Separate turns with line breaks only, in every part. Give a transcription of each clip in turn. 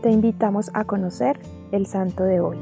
te invitamos a conocer el santo de hoy.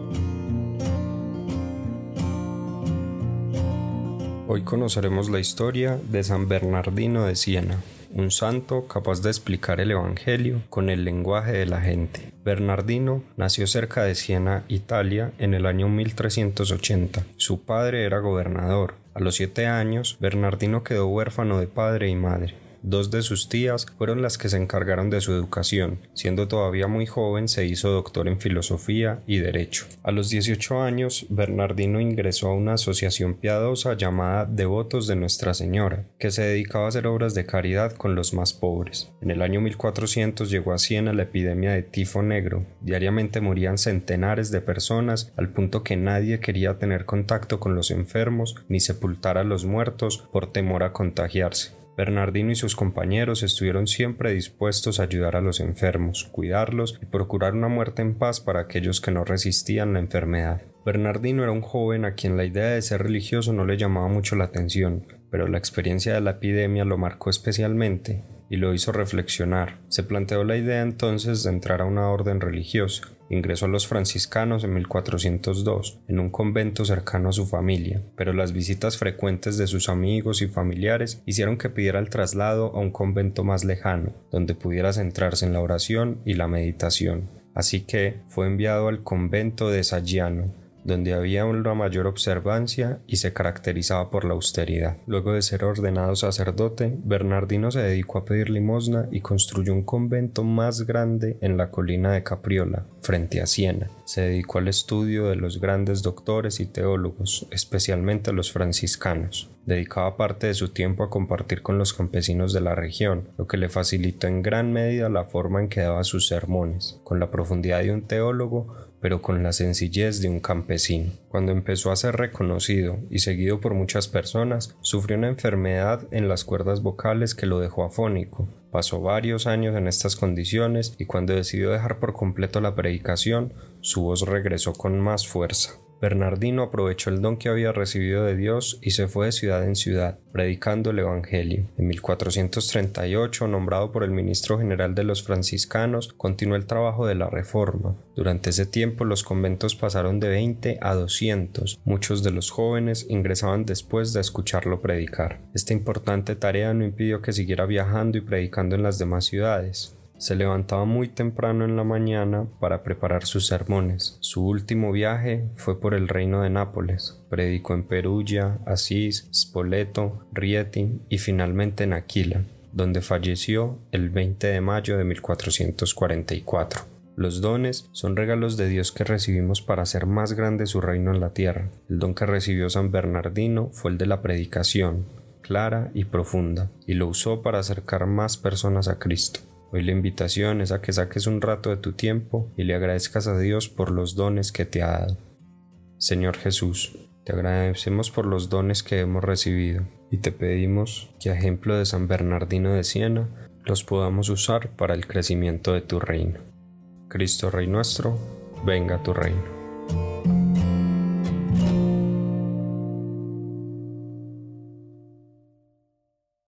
Hoy conoceremos la historia de San Bernardino de Siena, un santo capaz de explicar el Evangelio con el lenguaje de la gente. Bernardino nació cerca de Siena, Italia, en el año 1380. Su padre era gobernador. A los siete años, Bernardino quedó huérfano de padre y madre. Dos de sus tías fueron las que se encargaron de su educación. Siendo todavía muy joven, se hizo doctor en filosofía y derecho. A los 18 años, Bernardino ingresó a una asociación piadosa llamada Devotos de Nuestra Señora, que se dedicaba a hacer obras de caridad con los más pobres. En el año 1400 llegó a Siena la epidemia de tifo negro. Diariamente morían centenares de personas al punto que nadie quería tener contacto con los enfermos ni sepultar a los muertos por temor a contagiarse. Bernardino y sus compañeros estuvieron siempre dispuestos a ayudar a los enfermos, cuidarlos y procurar una muerte en paz para aquellos que no resistían la enfermedad. Bernardino era un joven a quien la idea de ser religioso no le llamaba mucho la atención, pero la experiencia de la epidemia lo marcó especialmente y lo hizo reflexionar. Se planteó la idea entonces de entrar a una orden religiosa, Ingresó a los franciscanos en 1402, en un convento cercano a su familia, pero las visitas frecuentes de sus amigos y familiares hicieron que pidiera el traslado a un convento más lejano, donde pudiera centrarse en la oración y la meditación. Así que fue enviado al convento de Saggiano, donde había una mayor observancia y se caracterizaba por la austeridad. Luego de ser ordenado sacerdote, Bernardino se dedicó a pedir limosna y construyó un convento más grande en la colina de Capriola, frente a Siena. Se dedicó al estudio de los grandes doctores y teólogos, especialmente los franciscanos. Dedicaba parte de su tiempo a compartir con los campesinos de la región, lo que le facilitó en gran medida la forma en que daba sus sermones. Con la profundidad de un teólogo, pero con la sencillez de un campesino. Cuando empezó a ser reconocido y seguido por muchas personas, sufrió una enfermedad en las cuerdas vocales que lo dejó afónico. Pasó varios años en estas condiciones y cuando decidió dejar por completo la predicación, su voz regresó con más fuerza. Bernardino aprovechó el don que había recibido de Dios y se fue de ciudad en ciudad, predicando el Evangelio. En 1438, nombrado por el ministro general de los franciscanos, continuó el trabajo de la reforma. Durante ese tiempo los conventos pasaron de 20 a 200. Muchos de los jóvenes ingresaban después de escucharlo predicar. Esta importante tarea no impidió que siguiera viajando y predicando en las demás ciudades. Se levantaba muy temprano en la mañana para preparar sus sermones. Su último viaje fue por el reino de Nápoles. Predicó en Perugia, Asís, Spoleto, Rieti y finalmente en Aquila, donde falleció el 20 de mayo de 1444. Los dones son regalos de Dios que recibimos para hacer más grande su reino en la tierra. El don que recibió San Bernardino fue el de la predicación, clara y profunda, y lo usó para acercar más personas a Cristo. Hoy la invitación es a que saques un rato de tu tiempo y le agradezcas a Dios por los dones que te ha dado. Señor Jesús, te agradecemos por los dones que hemos recibido y te pedimos que a ejemplo de San Bernardino de Siena los podamos usar para el crecimiento de tu reino. Cristo Rey nuestro, venga tu reino.